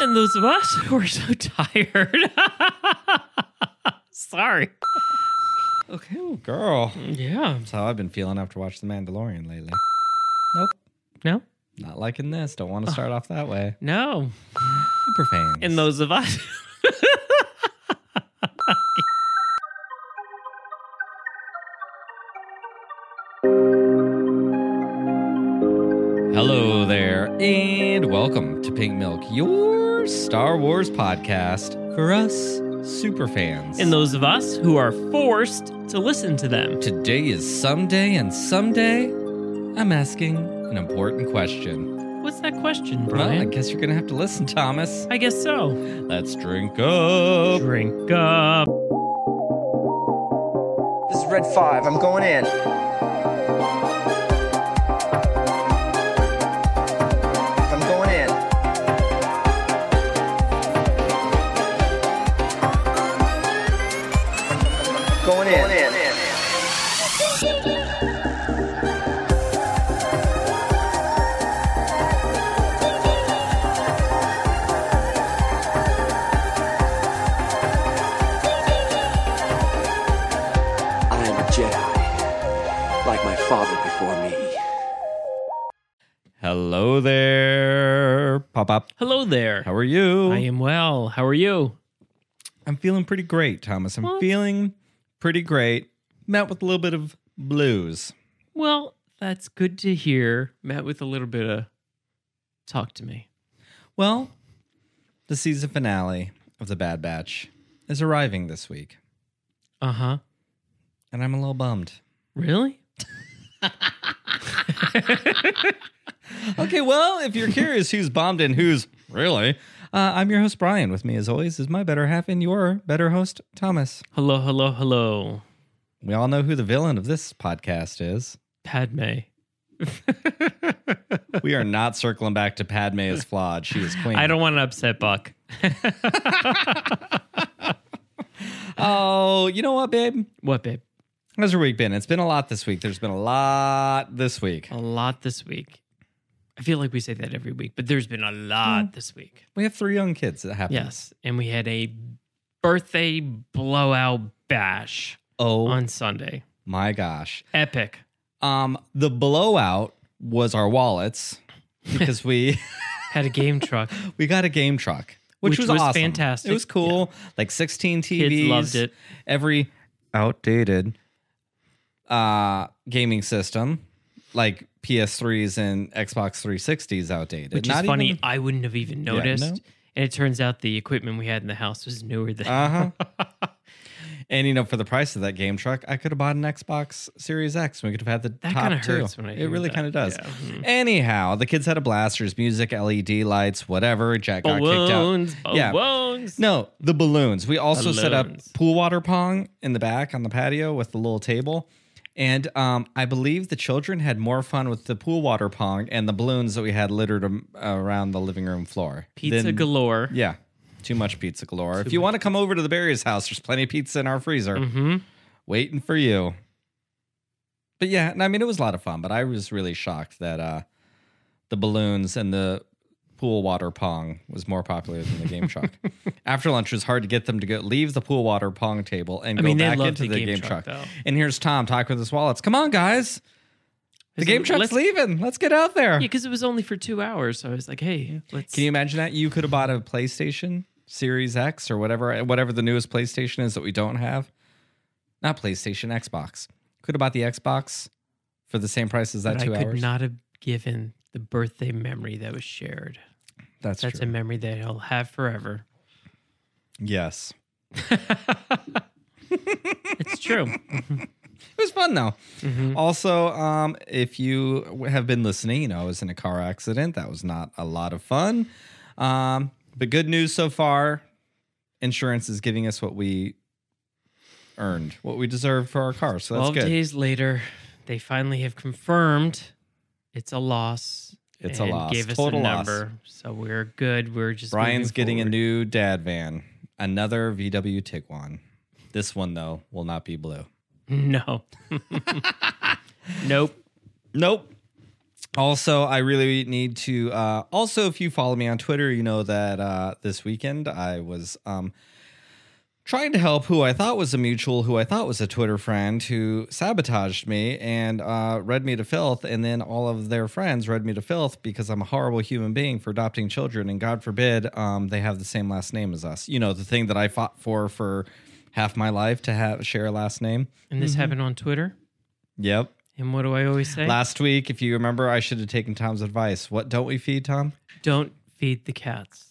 And those of us who are so tired. Sorry. Okay, well, girl. Yeah. That's how I've been feeling after watching The Mandalorian lately. Nope. No? Not liking this. Don't want to start off that way. No. Super fans. And those of us. Hello there, and welcome to Pink Milk, your Star Wars podcast for us super fans. and those of us who are forced to listen to them. Today is someday, and someday I'm asking an important question. What's that question, Well, I guess you're gonna have to listen, Thomas. I guess so. Let's drink up. Drink up. This is Red 5. I'm going in. Going in. I am a Jedi, like my father before me. Hello there, Pop Up. Hello there. How are you? I am well. How are you? I'm feeling pretty great, Thomas. I'm What? feeling pretty great. Met with a little bit of blues. Well, that's good to hear. Met with a little bit of talk to me. Well, the season finale of The Bad Batch is arriving this week, Uh huh. and I'm a little bummed. Really? Okay, well, if you're curious who's bombed and who's really, uh, I'm your host, Bryan. With me, as always, is my better half and your better host, Thomas. Hello, hello, hello. We all know who the villain of this podcast is. Padme. We are not circling back to Padme as flawed. She is queen. I don't want to upset Buck. Oh, you know what, babe? What, babe? How's your week been? It's been a lot this week. There's been a lot this week. A lot this week. I feel like we say that every week, but there's been a lot this week. We have three young kids that happen. Yes. And we had a birthday blowout bash Oh on Sunday. my gosh. Epic. Um, the blowout was our wallets because we Had a game truck. we got a game truck, which, Which was, was awesome. fantastic. It was cool. Like 16 TVs. Kids loved it. Every outdated uh gaming system, like PS3s and Xbox 360s outdated. Which Not is funny. even- I wouldn't have even Yeah, noticed. no. And it turns out the equipment we had in the house was newer than Uh huh. and you know, for the price of that game truck, I could have bought an Xbox Series X. We could have had the That top two. when I it really kind of does. Yeah. Mhm. Anyhow, the kids had a blast. There's music, LED lights, whatever. Jack got kicked out. balloons. Yeah. Balloons. No, the balloons. We also set up pool water pong in the back on the patio with the little table. And um, I believe the children had more fun with the pool water pong and the balloons that we had littered um, around the living room floor. Pizza than- galore. Yeah, too much pizza galore. if you want to come over to the Barry's house, there's plenty of pizza in our freezer Mm-hmm. waiting for you. But yeah, and I mean, it was a lot of fun, but I was really shocked that uh, the balloons and the pool water pong was more popular than the game truck. After lunch, it was hard to get them to go leave the pool water pong table and I go mean, they back loved into the game truck, though. And here's Tom talking with his wallets. Come on, guys. The Is game it- truck's let's- leaving. Let's get out there. Yeah, because it was only for two hours. So I was like, hey, let's. Can you imagine that? You could have bought a PlayStation Series X or whatever, whatever the newest PlayStation is that we don't have. Not PlayStation, Xbox. Could have bought the Xbox for the same price as that but two I could hours. not have given the birthday memory that was shared. That's, That's true. a memory that he'll have forever. yes. It's true. It was fun though. Mm-hmm. Also, um, if you w- have been listening, you know I was in a car accident. That was not a lot of fun. Um, but good news so far. Insurance is giving us what we earned, what we deserved for our car. So that's Twelve good. days later, they finally have confirmed it's a loss. It's a loss. Gave us Total a loss. number, so we're good. We're just Bryan's getting a new dad van, another VW Tiguan. This one though will not be blue. No. nope. Nope. Also, I really need to. Uh, also, if you follow me on Twitter, you know that uh, this weekend I was um, trying to help who I thought was a mutual, who I thought was a Twitter friend, who sabotaged me and uh, read me to filth, and then all of their friends read me to filth because I'm a horrible human being for adopting children, and God forbid um, they have the same last name as us. You know, the thing that I fought for for half my life to have share a last name. And this happened on Twitter. Yep. And what do I always say? Last week, if you remember, I should have taken Tom's advice. What don't we feed, Tom? Don't feed the cats.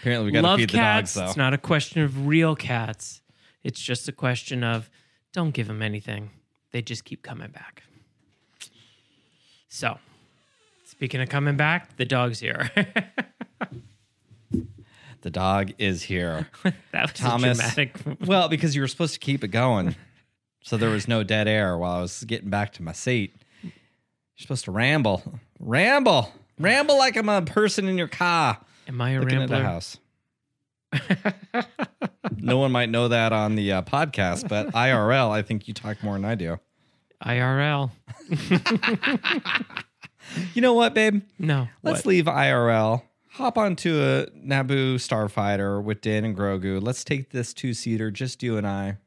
Apparently, we got to Love feed cats. the dogs, It's not a question of real cats. It's just a question of don't give them anything. They just keep coming back. So, speaking of coming back, the dog's here. The dog is here. that was Thomas. a dramatic. well, because you were supposed to keep it going, so there was no dead air while I was getting back to my seat. You're supposed to ramble, ramble, ramble like I'm a person in your car Am I a looking at the house. no one might know that on the uh, podcast, but IRL, I think you talk more than I do. IRL. You know what, babe? No. Let's what? leave IRL. Hop onto a Naboo starfighter with Din and Grogu. Let's take this two seater, just you and I.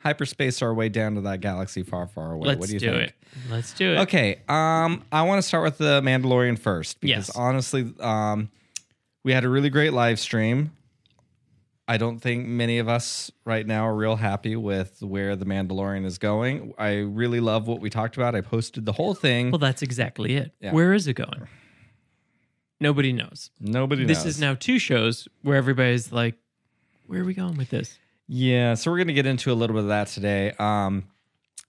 Hyperspace our way down to that galaxy far, far away. Let's what do you do think? it. Let's do it. Okay. Um, I want to start with the Mandalorian first because Yes. honestly, um, we had a really great live stream. I don't think many of us right now are real happy with where the Mandalorian is going. I really love what we talked about. I posted the whole thing. Well, that's exactly it. Yeah. Where is it going? Nobody knows. Nobody This knows. is now two shows where everybody's like, where are we going with this? Yeah, so we're going to get into a little bit of that today. Um,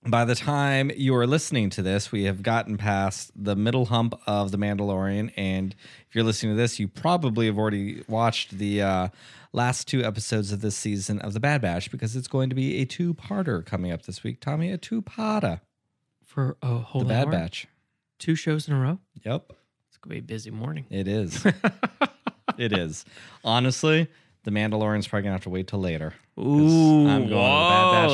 by the time you are listening to this, we have gotten past the middle hump of The Mandalorian. And if you're listening to this, you probably have already watched the uh, last two episodes of this season of The Bad Batch because it's going to be a two parter coming up this week. Tommy, a two parter. For a whole The Bad hour? Batch. Two shows in a row? Yep, It's going to be a busy morning. it is. it is. Honestly, The Mandalorian's probably going to have to wait till later. Ooh, I'm going to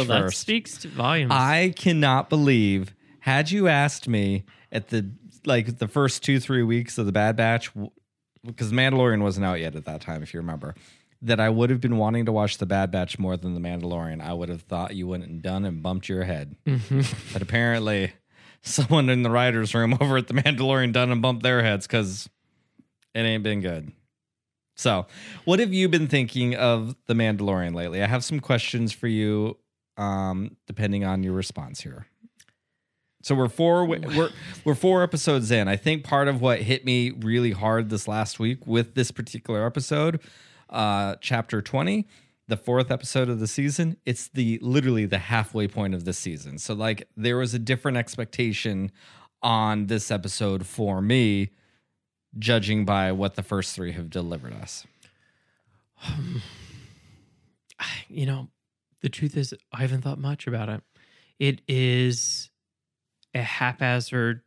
The Bad Batch whoa, that speaks to volumes. I cannot believe had you asked me at the like the first two three weeks of the Bad Batch, because Mandalorian wasn't out yet at that time, if you remember, that I would have been wanting to watch the Bad Batch more than the Mandalorian. I would have thought you went and done and bumped your head, mm-hmm. but apparently, someone in the writers' room over at the Mandalorian done and bumped their heads because it ain't been good. So, what have you been thinking of the Mandalorian lately? I have some questions for you, um, depending on your response here. So we're four we're we're four episodes in. I think part of what hit me really hard this last week with this particular episode, uh, chapter twenty, the fourth episode of the season, it's the literally the halfway point of the season. So like there was a different expectation on this episode for me, judging by what the first three have delivered us. you know, the truth is, I haven't thought much about it. It is a haphazard,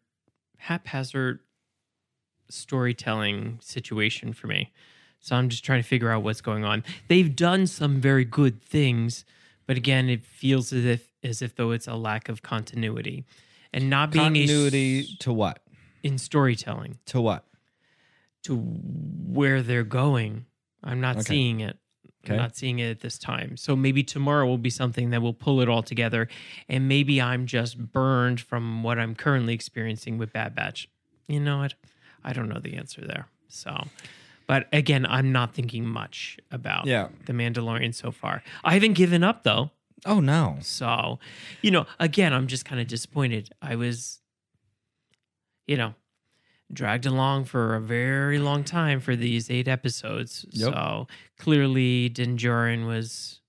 haphazard storytelling situation for me. So I'm just trying to figure out what's going on. They've done some very good things, but again, it feels as if as if though it's a lack of continuity and not being Continuity to what? in storytelling To what? to where they're going. I'm not Okay. seeing it. Okay. I'm not seeing it at this time. So maybe tomorrow will be something that will pull it all together. And maybe I'm just burned from what I'm currently experiencing with Bad Batch. You know what? I don't know the answer there. So, but again, I'm not thinking much about Yeah. The Mandalorian so far. I haven't given up though. Oh no. So, you know, again, I'm just kind of disappointed. I was, you know, dragged along for a very long time for these eight episodes. Yep. So clearly, Din Djarin was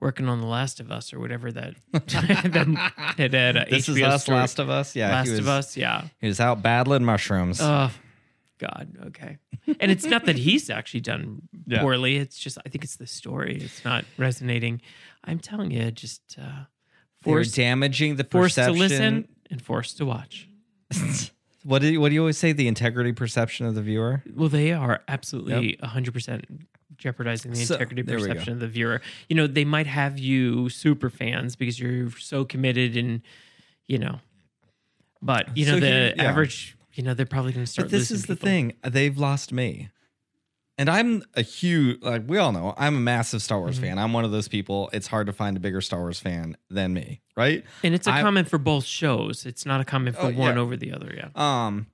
working on The Last of Us or whatever that that had had uh, This is us, story. Last of Us. Yeah, Last was, of Us, yeah. He was out battling mushrooms. Oh, God. Okay. And it's not that he's actually done Yeah. poorly. It's just I think it's the story. It's not resonating. I'm telling you, just uh, forced damaging the forced to perception. listen and forced to watch. What do you, what do you always say? The integrity perception of the viewer. Well, they are absolutely 100% jeopardizing the So- integrity perception of the viewer. You know, they might have you super fans because you're so committed and, you know, But you know, So the yeah. average, you know, they're probably going to start. But this is the people. thing. They've lost me. And I'm a huge, like we all know, I'm a massive Star Wars Mm-hmm. fan. I'm one of those people. It's hard to find a bigger Star Wars fan than me, right? and it's a I- comment for both shows. It's not a comment for Oh, one yeah. over the other. Yeah. Um,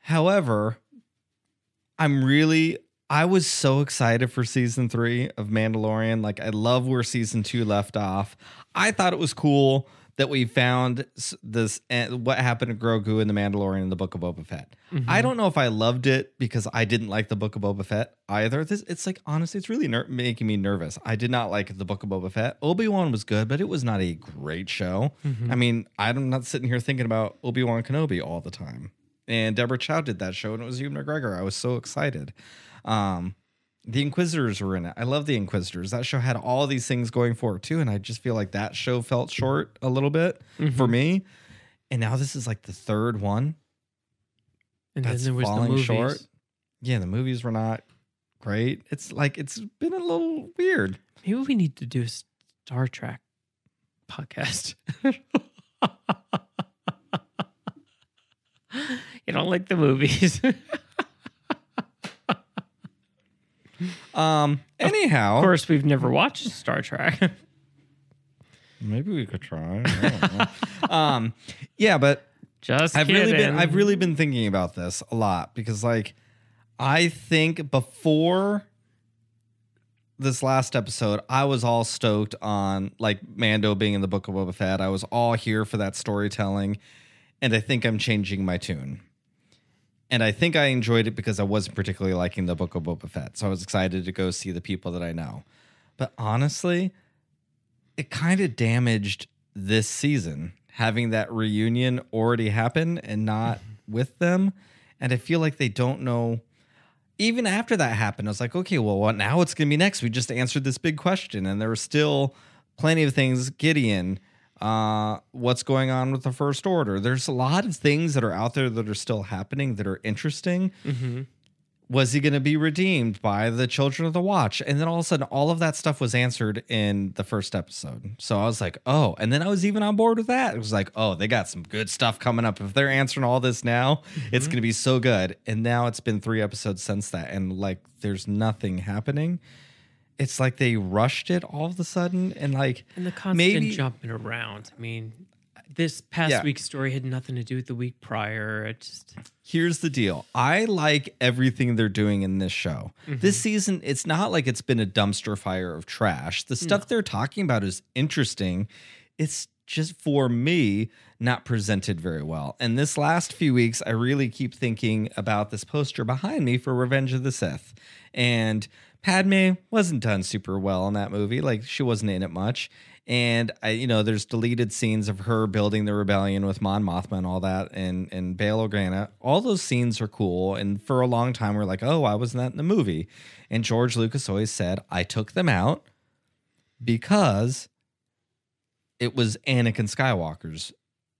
however, I'm really, I was so excited for season three of Mandalorian. Like, I love where season two left off. I thought it was cool that we found this, uh, what happened to Grogu in the Mandalorian in the Book of Boba Fett. I don't know if I loved it because I didn't like the Book of Boba Fett either. This, it's like honestly, it's really ner- making me nervous. I did not like the Book of Boba Fett. Obi Wan was good, but it was not a great show. I mean, I'm not sitting here thinking about Obi Wan Kenobi all the time. And Deborah Chow did that show, and it was Ewan McGregor. I was so excited. Um, the Inquisitors were in it. I love the Inquisitors. That show had all these things going for it too, and I just feel like that show felt short a little bit for mm-hmm. me. And now this is like the third one And that's then there was the falling movies. short. Yeah, the movies were not great. It's like it's been a little weird. Maybe we need to do a Star Trek podcast. you don't like the movies. Um. Anyhow, of course, we've never watched Star Trek. maybe we could try. I don't know. um. Yeah, but Just I've kidding. really been I've really been thinking about this a lot because like I think before this last episode, I was all stoked on like Mando being in the Book of Boba Fett. I was all here for that storytelling, and I think I'm changing my tune. And I think I enjoyed it because I wasn't particularly liking the Book of Boba Fett, so I was excited to go see the people that I know. But honestly, it kind of damaged this season having that reunion already happen and not mm-hmm. with them. And I feel like they don't know. Even after that happened, I was like, okay, well, what now? What's going to be next? We just answered this big question, and there were still plenty of things. Gideon, uh, what's going on with the First Order? There's a lot of things that are out there that are still happening that are interesting. Mm-hmm. was he going to be redeemed by the children of the watch? And then all of a sudden all of that stuff was answered in the first episode. So i was like oh. And then i was even on board with that. It was like oh they got some good stuff coming up. If they're answering all this now it's going to be so good. And now it's been three episodes since that. And like there's nothing happening it's like they rushed it all of a sudden and like And the constant maybe jumping around. I mean, this past Yeah. week's story had nothing to do with the week prior. It just here's the deal. I like everything they're doing in this show. Mm-hmm. This season, it's not like it's been a dumpster fire of trash. The stuff they're talking about is interesting. It's just for me not presented very well. And this last few weeks, I really keep thinking about this poster behind me for Revenge of the Sith. And Padme wasn't done super well in that movie. Like she wasn't in it much. And I, you know, there's deleted scenes of her building the rebellion with Mon Mothma and all that, and and Bail Organa. All those scenes are cool. And for a long time, we're like, oh, I wasn't that in the movie. And George Lucas always said, I took them out because it was Anakin Skywalker's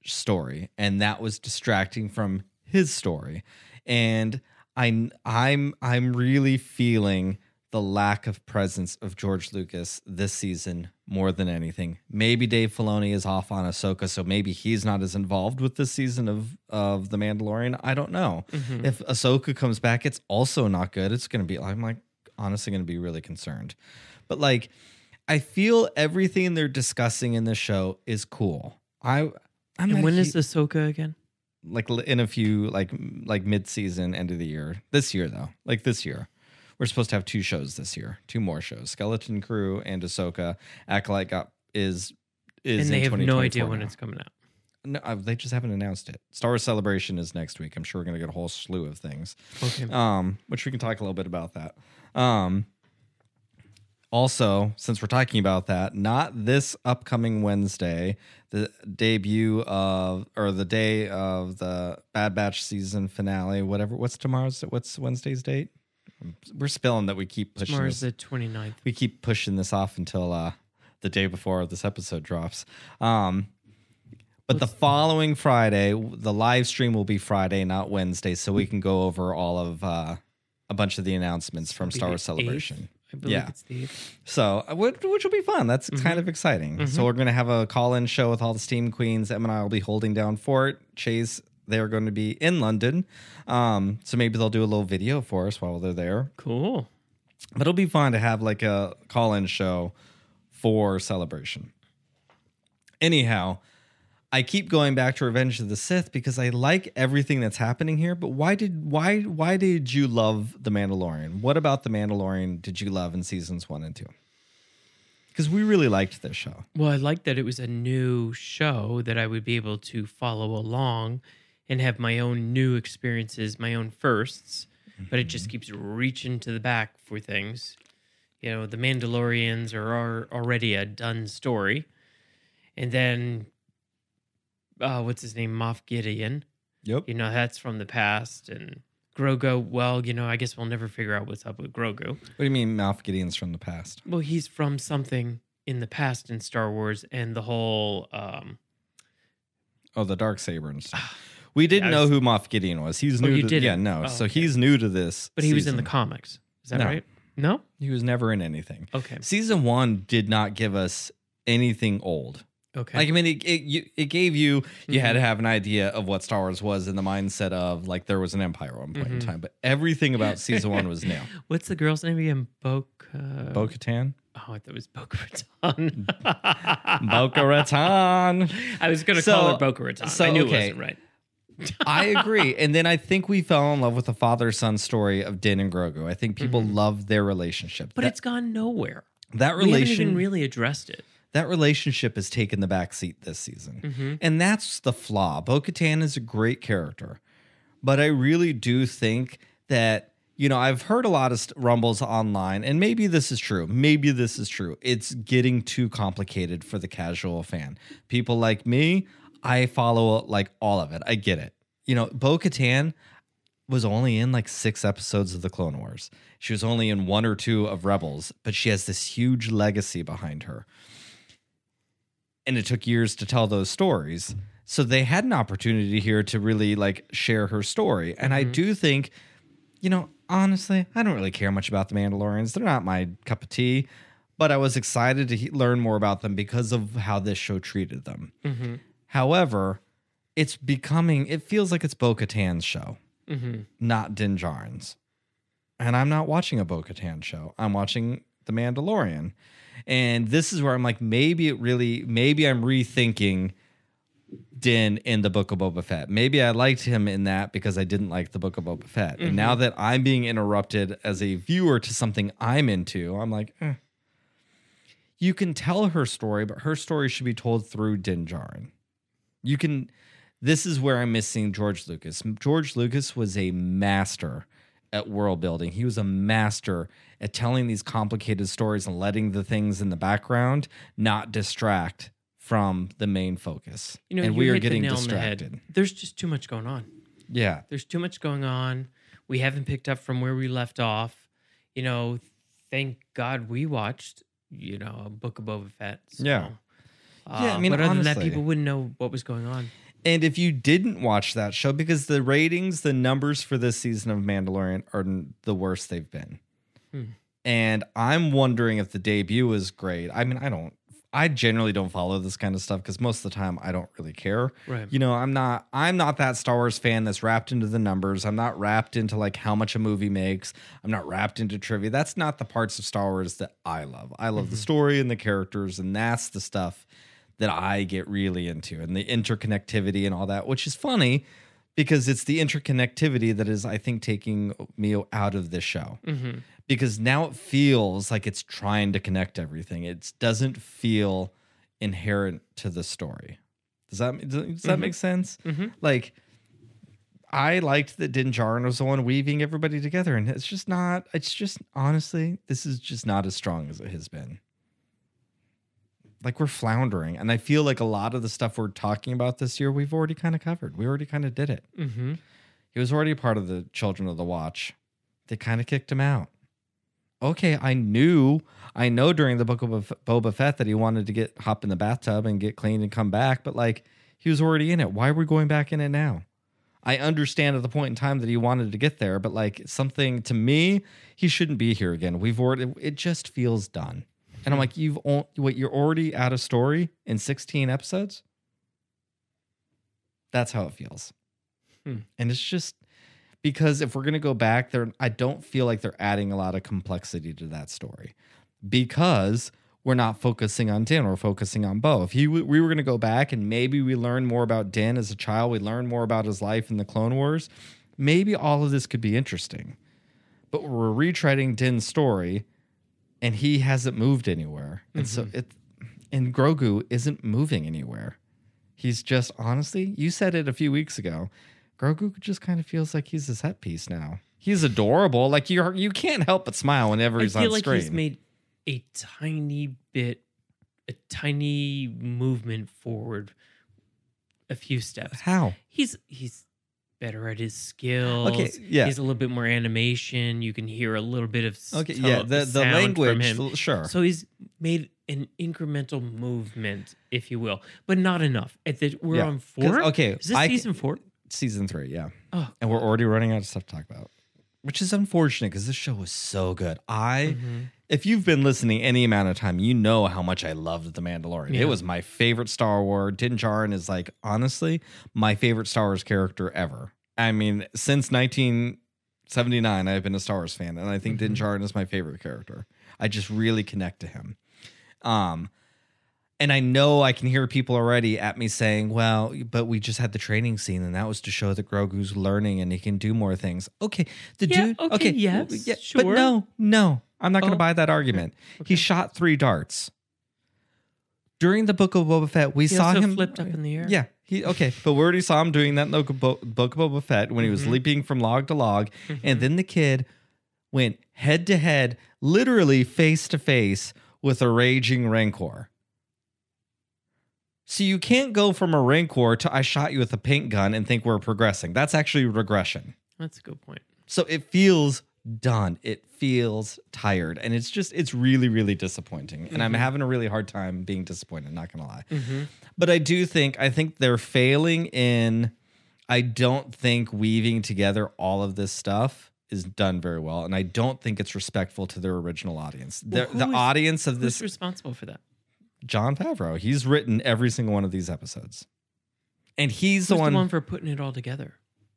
story, and that was distracting from his story. And I'm I'm I'm really feeling the lack of presence of George Lucas this season more than anything. Maybe Dave Filoni is off on Ahsoka, so maybe he's not as involved with this season of of The Mandalorian. I don't know. Mm-hmm. If Ahsoka comes back, it's also not good. It's going to be. I'm like honestly going to be really concerned. But like, I feel everything they're discussing in the show is cool. I. I'm and when hu- is Ahsoka again? like in a few like like mid season end of the year this year though like this year we're supposed to have two shows this year two more shows skeleton crew and ahsoka acolyte got is is and they have no idea 2024 when now. it's coming out. no uh, they just haven't announced it star wars celebration is next week i'm sure we're gonna get a whole slew of things Okay. um, which we can talk a little bit about that. Um, also, since we're talking about that, not this upcoming Wednesday, the debut of or the day of the Bad Batch season finale, whatever. What's tomorrow's? What's Wednesday's date? We're spilling that we keep pushing. Tomorrow's this- the 29th. we keep pushing this off until uh, the day before this episode drops. Um, but the following Friday, the live stream will be Friday, not Wednesday, so we can go over all of uh, a bunch of the announcements from Star Wars Celebration. 8th, I believe Yeah. it's Steve. So, uh, which, which will be fun. That's Mm-hmm. kind of exciting. So, we're going to have a call in show with all the Steam Queens. Em and I will be holding down fort. Chase, they're going to be in London. Um, so, maybe they'll do a little video for us while they're there. Cool. But it'll be fun to have like a call in show for celebration. Anyhow, I keep going back to Revenge of the Sith because I like everything that's happening here. But why did why why did you love The Mandalorian? What about The Mandalorian did you love in seasons one and two? Because we really liked this show. Well, I liked that it was a new show that I would be able to follow along and have my own new experiences, my own firsts. But it just keeps reaching to the back for things. You know, the Mandalorians are, are already a done story. And then, uh, what's his name? Moff Gideon. Yep. You know, that's from the past. And Grogu, well, you know, I guess we'll never figure out what's up with Grogu. What do you mean Moff Gideon's from the past? Well, he's from something in the past in Star Wars and the whole um Oh, the dark saber and stuff. We didn't Yeah, know who Moff Gideon was. He's Oh, new you to didn't? yeah, no. Oh, so okay. he's new to this. but he was in the comics. Is that No. right? No? He was never in anything. Okay. Season one did not give us anything old. Okay. Like I mean, it it, you, it gave you you Mm-hmm. had to have an idea of what Star Wars was in the mindset of like there was an empire at one point in Mhm. time, but everything about season one was new. What's the girl's name again? Bo Bo Katan, Oh, I thought it was Boca Raton. Boca Raton. I was gonna So- call her Boca Raton. so, I knew okay. it wasn't right. I agree, and then I think we fell in love with the father son story of Din and Grogu. I think people love their relationship, Mm-hmm. But that, it's gone nowhere. that We haven't even really addressed it. that relationship has taken the back seat this season. Mm-hmm. And that's the flaw. Bo Katan is a great character, but I really do think that, you know, I've heard a lot of st- rumbles online, and maybe this is true. Maybe this is true. It's getting too complicated for the casual fan. People like me, I follow like all of it. I get it. You know, Bo Katan was only in like six episodes of the Clone Wars. She was only in one or two of Rebels, but she has this huge legacy behind her and it took years to tell those stories so they had an opportunity here to really like share her story and i do think you know honestly i don't really care much about the mandalorians they're not my cup of tea but i was excited to he- learn more about them because of how this show treated them Mm-hmm. However it's becoming it feels like it's bo-katan's show Mm-hmm. not Din Djarin's. And I'm not watching a Bo Katan show. I'm watching The Mandalorian. And this is where I'm like, maybe it really, maybe I'm rethinking Din in the Book of Boba Fett. Maybe I liked him in that because I didn't like the Book of Boba Fett. And now that I'm being interrupted as a viewer to something I'm into, I'm like, eh. You can tell her story, but her story should be told through Din Djarin. You can this is where I'm missing George Lucas. George Lucas was a master at world building. He was a master at telling these complicated stories and letting the things in the background not distract from the main focus. You know, and you we are the getting the distracted. There's just too much going on. Yeah. There's too much going on. We haven't picked up from where we left off. You know, thank God we watched, you know, a Book of Boba Fett. so, Yeah. Uh, Yeah, I mean, but other than that, honestly. people wouldn't know what was going on. And if you didn't watch that show, because the ratings, the numbers for this season of Mandalorian are n- the worst they've been. Hmm. And I'm wondering if the debut was great. I mean, I don't, I generally don't follow this kind of stuff because most of the time I don't really care. Right. You know, I'm not, I'm not that Star Wars fan that's wrapped into the numbers. I'm not wrapped into like how much a movie makes. I'm not wrapped into trivia. That's not the parts of Star Wars that I love. I love the story and the characters, and that's the stuff that I get really into and the interconnectivity and all that, which is funny because it's the interconnectivity that is, I think, taking me out of this show. Mm-hmm. Because now it feels like it's trying to connect everything. It doesn't feel inherent to the story. Does that does that Mhm. make sense? Mhm. Like, I liked that Din Djarin was the one weaving everybody together, and it's just not. It's just honestly, this is just not as strong as it has been like we're floundering and i feel like a lot of the stuff we're talking about this year we've already kind of covered we already kind of did it Mm-hmm. he was already a part of the children of the watch they kind of kicked him out okay i knew i know during the book of Bob- boba fett that he wanted to get hop in the bathtub and get clean and come back but like he was already in it why are we going back in it now I understand at the point in time that he wanted to get there, but like something to me, he shouldn't be here again. We've already, it just feels done. And I'm like, you've, o- wait, you're already out of story in 16 episodes? That's how it feels. Hmm. And it's just because if we're going to go back there, I don't feel like they're adding a lot of complexity to that story because we're not focusing on Din, we're focusing on Bo. If he, we were going to go back and maybe we learn more about Din as a child, we learn more about his life in the Clone Wars, maybe all of this could be interesting. But we're retreading Din's story and he hasn't moved anywhere. And so mm-hmm. it, and Grogu isn't moving anywhere. He's just honestly, you said it a few weeks ago. Grogu just kind of feels like he's a set piece now. He's adorable. Like you, you can't help but smile whenever I he's feel on like screen. he's made a tiny bit, a tiny movement forward, a few steps. How? He's he's better at his skills. Okay, yeah. He's a little bit more animation. You can hear a little bit of Okay, yeah. The the language, from him. l- sure. So he's made an incremental movement, if you will, but not enough. At the, we're Yeah, on four. okay, is this I- season four? Season three, yeah. Oh, And we're already running out of stuff to talk about, which is unfortunate because this show was so good. I, Mm-hmm. if you've been listening any amount of time, you know how much I loved The Mandalorian. Yeah. It was my favorite Star Wars. Din Djarin is like honestly my favorite Star Wars character ever. I mean, since 1979, I've been a Star Wars fan, and I think Din Mm-hmm. Djarin is my favorite character. I just really connect to him. Um, and I know I can hear people already at me saying, well, but we just had the training scene and that was to show that Grogu's learning and he can do more things. Okay. The Yeah, dude, okay, okay. yes, But sure. no, no, I'm not going to Oh, buy that argument. He shot three darts. During the Book of Boba Fett, we He saw him flipped up in the air. Yeah, he okay, but we already saw him doing that in the Book of Boba Fett when he was Mm-hmm. leaping from log to log, and then the kid went head to head, literally face to face with a raging rancor. So you can't go from a rancor to I shot you with a paint gun and think we're progressing. That's actually regression. that's a good point. So it feels done. It feels tired. And it's just, it's really, really disappointing. And I'm mm-hmm. having a really hard time being disappointed, not going to lie. Mm-hmm. But I do think, I think they're failing in, I don't think weaving together all of this stuff is done very well. And I don't think it's respectful to their original audience. Well, the the is- audience of Who's this, responsible for that? Jon Favreau, he's written every single one of these episodes. And he's Who's the one, for putting it all together?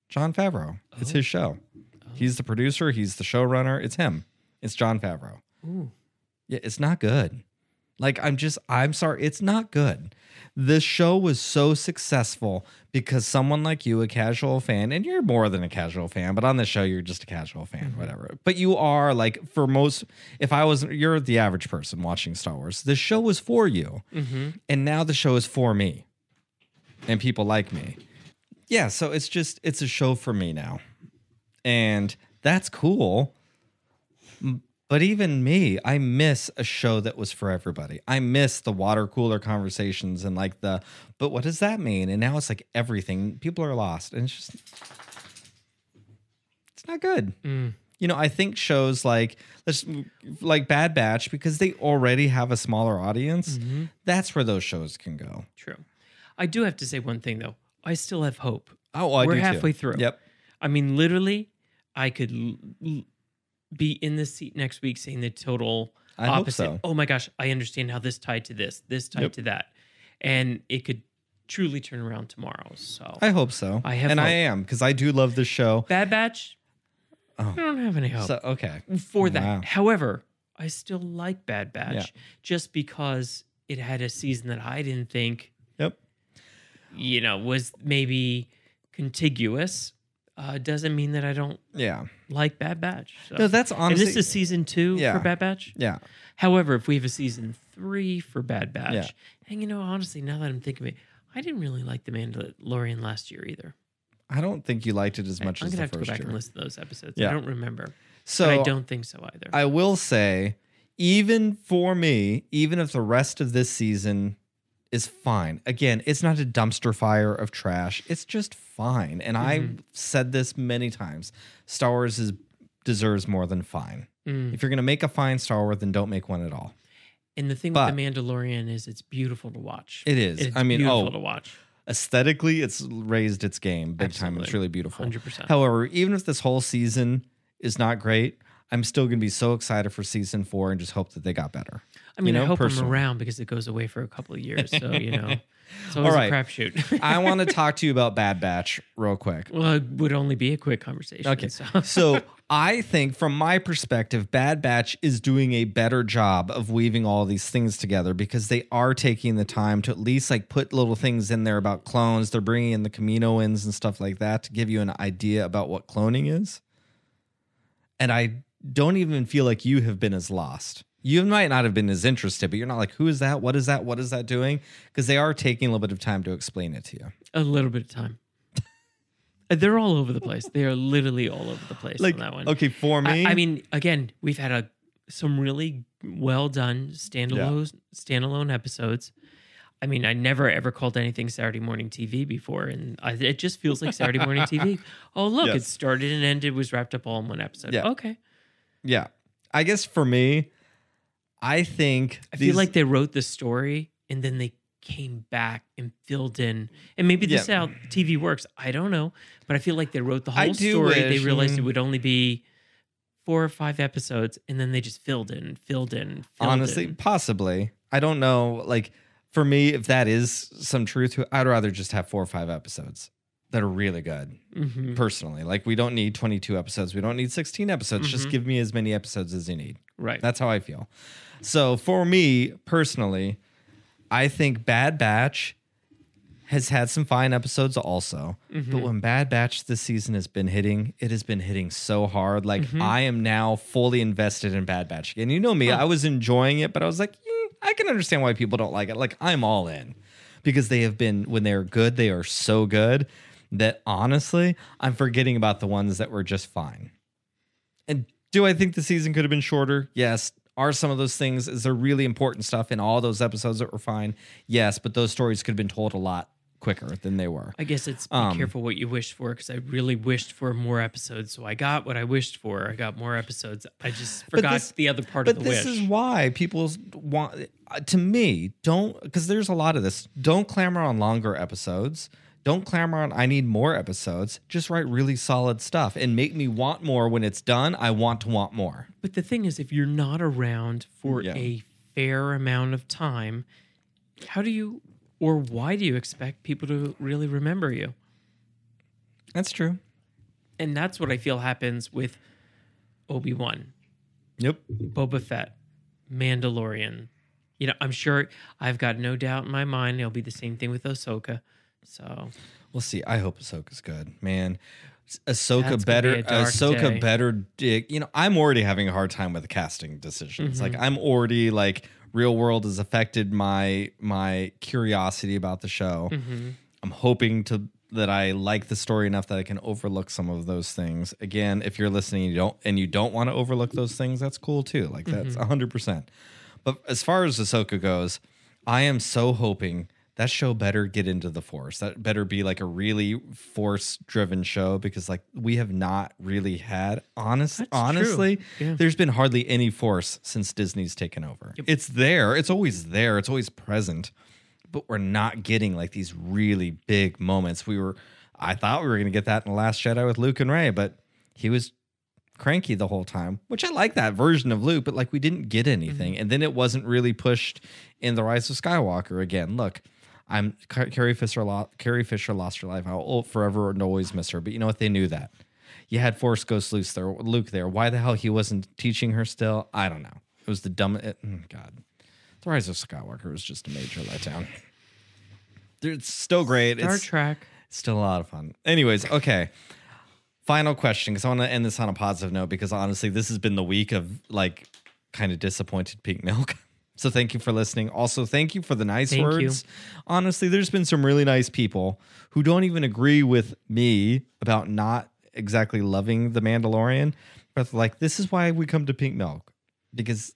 Jon Favreau. It's Oh. his show. Oh. He's the producer. He's the showrunner. It's him. It's Jon Favreau. Oh. Ooh. Yeah, it's not good. Like I'm just I'm sorry, it's not good. This show was so successful because someone like you, a casual fan, and you're more than a casual fan, but on this show you're just a casual fan, mm-hmm. whatever. But you are like for most if I was you're the average person watching Star Wars. This show was for you. Mm-hmm. And now the show is for me. And people like me. Yeah, so it's just it's a show for me now. And that's cool. But even me, I miss a show that was for everybody. I miss the water cooler conversations and like the, but what does that mean? And now it's like everything. People are lost. And it's just, it's not good. Mm. You know, I think shows like, let's like Bad Batch, because they already have a smaller audience, mm-hmm. that's where those shows can go. True. I do have to say one thing though. I still have hope. Oh, I We're do too. halfway through. Yep. I mean, literally, I could l- be in the seat next week saying the total I opposite. so. Oh my gosh, I understand how this tied to this, this tied Yep. to that, and it could truly turn around tomorrow. So, I hope so. I have and I am because I do love this show. Bad Batch. Oh. I don't have any hope So okay. for that. Wow. However, I still like Bad Batch Yeah. just because it had a season that I didn't think Yep. you know was maybe contiguous. Uh, doesn't mean that I don't Yeah. like Bad Batch. So. No, that's and honestly. this is season two Yeah. for Bad Batch. yeah. However, if we have a season three for Bad Batch, Yeah. and you know, honestly, now that I'm thinking of it, I didn't really like The Mandalorian last year either. I don't think you liked it as much I'm as gonna the have to go first back year. and listen to those episodes. Yeah. I don't remember, So I don't think so either. I will say, even for me, even if the rest of this season is fine. Again, it's not a dumpster fire of trash. It's just fine. And I've said this many times. Star Wars is deserves more than fine. Mm. If you're gonna make a fine Star Wars, then don't make one at all. And the thing But- with The Mandalorian is it's beautiful to watch. It is. It's I mean, beautiful oh, to watch. aesthetically, it's raised its game big time. It's really beautiful. 100%. However, even if this whole season is not great, I'm still going to be so excited for season four and just hope that they got better. I mean, you I hope personally. I'm around because it goes away for a couple of years. So, you know, it's always All right. a crapshoot. I want to talk to you about Bad Batch real quick. well, it would only be a quick conversation. Okay. So, So I think from my perspective, Bad Batch is doing a better job of weaving all these things together because they are taking the time to at least like put little things in there about clones. They're bringing in the Kaminoans and stuff like that to give you an idea about what cloning is. And I don't even feel like you have been as lost. You might not have been as interested, but you're not like, who is that? What is that? What is that doing? Because they are taking a little bit of time to explain it to you. a little bit of time. Uh, they're all over the place. They are literally all over the place Like, on that one. okay, for me, I, I mean, again, we've had a some really well done standalone standalone episodes. I mean, I never ever called anything Saturday morning TV before, and I, it just feels like Saturday morning TV. Oh, look, it started and ended, was wrapped up all in one episode. Yeah. Okay, Yeah. I guess for me, I think I these- feel like they wrote the story and then they came back and filled in. And maybe this is how TV works. I don't know, but I feel like they wrote the whole story. They wish, realized it mm. would only be four or five episodes, and then they just filled in, filled in, filled in. honestly, in. possibly. I don't know. Like for me, if that is some truth I'd rather just have four or five episodes that are really good. Mhm. Personally, like we don't need 22 episodes. We don't need 16 episodes. Just Mhm. give me as many episodes as you need. Right. That's how I feel. So for me personally, I think Bad Batch has had some fine episodes also. Mm-hmm. But when Bad Batch this season has been hitting, it has been hitting so hard. Like Mm-hmm. I am now fully invested in Bad Batch again. You know me, I was enjoying it, but I was like, "Eh, I can understand why people don't like it. Like I'm all in because they have been when they're good, they are so good that honestly, I'm forgetting about the ones that were just fine. And do I think the season could have been shorter? Yes. Are some of those things, is there really important stuff in all those episodes that were fine? Yes, but those stories could have been told a lot quicker than they were. I guess it's be Um, careful what you wish for because I really wished for more episodes, so I got what I wished for. I got more episodes. I just forgot this- the other part of the wish. But this is why people want, uh, to me, don't, because there's a lot of this. Don't clamor on longer episodes. Don't clamor on, I need more episodes. Just write really solid stuff and make me want more when it's done. I want to want more. But the thing is, if you're not around for Yeah. a fair amount of time, how do you or why do you expect people to really remember you? That's true. And that's what I feel happens with Obi Wan, Yep. Boba Fett, Mandalorian. You know, I'm sure I've got no doubt in my mind it'll be the same thing with Ahsoka. So We'll see. I hope Ahsoka's good, man. Ahsoka That's better. be Ahsoka day. better. Dig. You know, I'm already having a hard time with casting decisions. Like Mm-hmm. I'm already like real world has affected my my curiosity about the show. Mm-hmm. I'm hoping to that I like the story enough that I can overlook some of those things. Again, if you're listening and you don't and you don't want to overlook those things, that's cool too. Like that's Mm-hmm. 100. percent But as far as Ahsoka goes, I am so hoping that show better get into the force. That better be like a really force driven show because like we have not really had honest That's honestly Yeah. there's been hardly any force since Disney's taken over. It's there. It's always there. It's always present. But we're not getting like these really big moments. We were I thought we were going to get that in the last Jedi with Luke and Rey, but he was cranky the whole time, which I like that version of Luke, but like we didn't get anything. Mm-hmm. And then it wasn't really pushed in The Rise of Skywalker again. Look, I'm Carrie Fisher. Lo- Carrie Fisher lost her life. I'll forever and always miss her. But you know what? They knew that. You had Force Ghost Luke there. Luke there. Why the hell he wasn't teaching her still? I don't know. It was the dumb. It, mm, God, The Rise of Skywalker was just a major letdown. It's still great. Star it's Trek. still a lot of fun. Anyways, okay. Final question, because I want to end this on a positive note. Because honestly, this has been the week of like kind of disappointed pink milk. So thank you for listening. Also, thank you for the nice Thank you. words. Honestly, there's been some really nice people who don't even agree with me about not exactly loving the Mandalorian, but like, this is why we come to pink milk because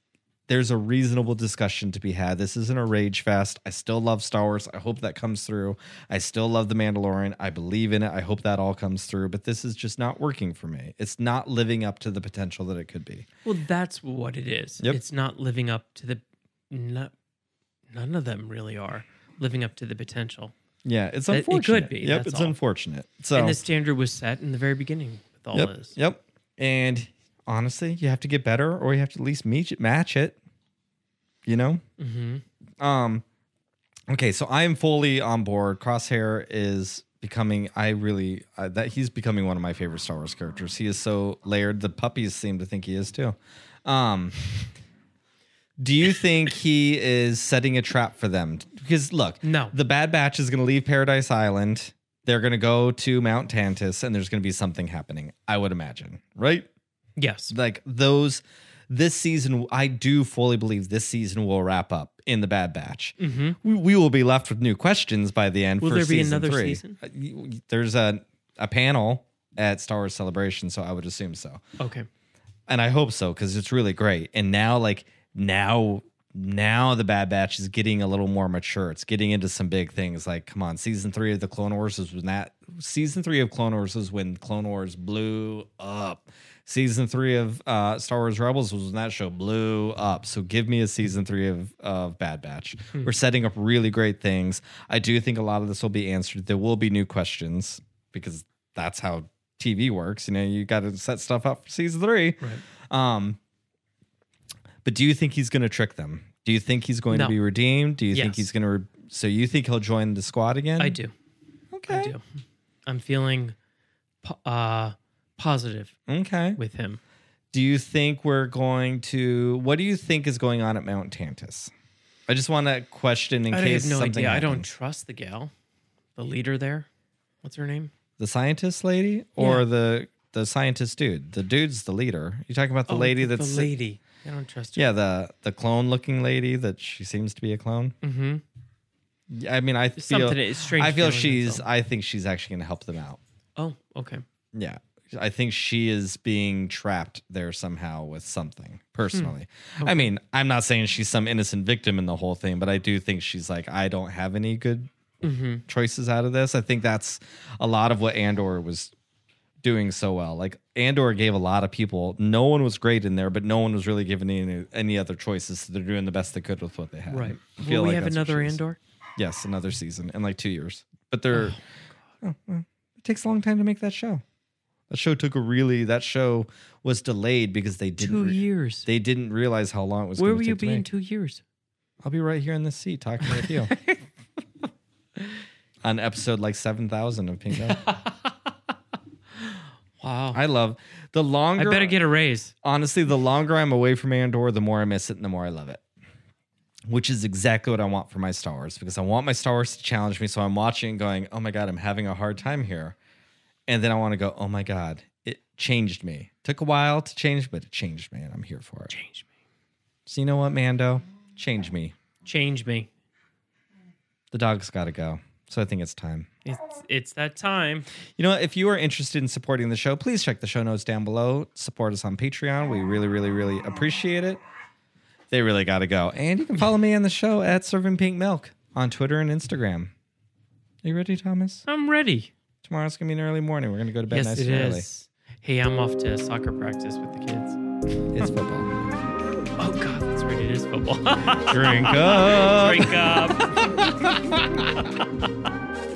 there's a reasonable discussion to be had. This isn't a rage fest. I still love Star Wars. I hope that comes through. I still love The Mandalorian. I believe in it. I hope that all comes through. But this is just not working for me. It's not living up to the potential that it could be. Well, that's what it is. Yep. It's not living up to the. No, none of them really are living up to the potential. Yeah, it's unfortunate. it could be, Yep, that's it's all. unfortunate. So and the standard was set in the very beginning with all yep, this. yep. And honestly, you have to get better, or you have to at least meet, match it. You know. Mm-hmm. Um. Okay, so I am fully on board. Crosshair is becoming. I really uh, that he's becoming one of my favorite Star Wars characters. He is so layered. The puppies seem to think he is too. Um. Do you think he is setting a trap for them? Because look, No. the Bad Batch is going to leave Paradise Island. They're going to go to Mount Tantiss, and there's going to be something happening. I would imagine, right? Yes. like those this season i do fully believe this season will wrap up in the bad batch Mm-hmm. we, we will be left with new questions by the end Will there be another three. season? Uh, there's a, a panel at star wars celebration so i would assume so Okay. and i hope so because it's really great and now like now now the bad batch is getting a little more mature. It's getting into some big things. Like come on season three of the clone wars was when that season three of clone wars was when clone wars blew up. Season three of uh, star wars rebels was when that show blew up. So give me a season three of, of bad batch. We're setting up really great things. I do think a lot of this will be answered. There will be new questions because that's how tv works. You know you got to set stuff up for season three. Right. um, but do you think he's going to trick them? Do you think he's going No. to be redeemed? Do you think he's going to? Re- so you think he'll join the squad again? I do. Okay. I do. I'm feeling uh, positive Okay. with him. Do you think we're going to? What do you think is going on at Mount Tantiss? I just want to question in case. I case have no something. idea. I don't trust the gal, the leader there. What's her name? The scientist lady or Yeah. the the scientist dude? The dude's the leader. You talking about the lady Oh, the, that's the lady. I don't trust her. yeah the the clone looking lady that she seems to be a clone. Mm-hmm. Yeah, I mean I feel something- it's strange I feel she's. I think she's actually going to help them out. Oh, okay. Yeah. I think she is being trapped there somehow with something personally. I mean, I'm not saying she's some innocent victim in the whole thing, but I do think she's like, I don't have any good Mm-hmm. choices out of this. I think that's a lot of what Andor was doing so well. Like, Andor gave a lot of people, no one was great in there, but no one was really given any, any other choices. So they're doing the best they could with what they had. Right. I feel Will we like have that's what another she is. Andor? Yes, another season in like two years. But they're oh, oh, well, it takes a long time to make that show. That show took a really that show was delayed because they didn't Two re- years. they didn't realize how long it was. Where gonna will you take to be in make. two years? I'll be right here in this seat talking with you on episode like seven thousand of Pink. Dot. Wow. I love the longer. I better get a raise. honestly, the longer I'm away from Andor, the more I miss it and the more I love it. Which is exactly what I want for my Star Wars because I want my Star Wars to challenge me. So I'm watching and going, oh my God, I'm having a hard time here. And then I want to go, oh my God, it changed me. Took a while to change, but it changed me and I'm here for it. Change me. So you know what, Mando? Change me. Change me. The dog's got to go. So I think it's time. It's it's that time. You know, if you are interested in supporting the show, please check the show notes down below. Support us on Patreon. We really, really, really appreciate it. They really got to go. And you can follow me on the show at Serving Pink Milk on Twitter and Instagram. Are you ready, Thomas? I'm ready. Tomorrow's going to be an early morning. We're going to go to bed yes, nice it and early. is. Hey, I'm off to soccer practice with the kids. It's football. Oh God, that's right. It is football. Drink up. Drink up. Ha ha ha ha!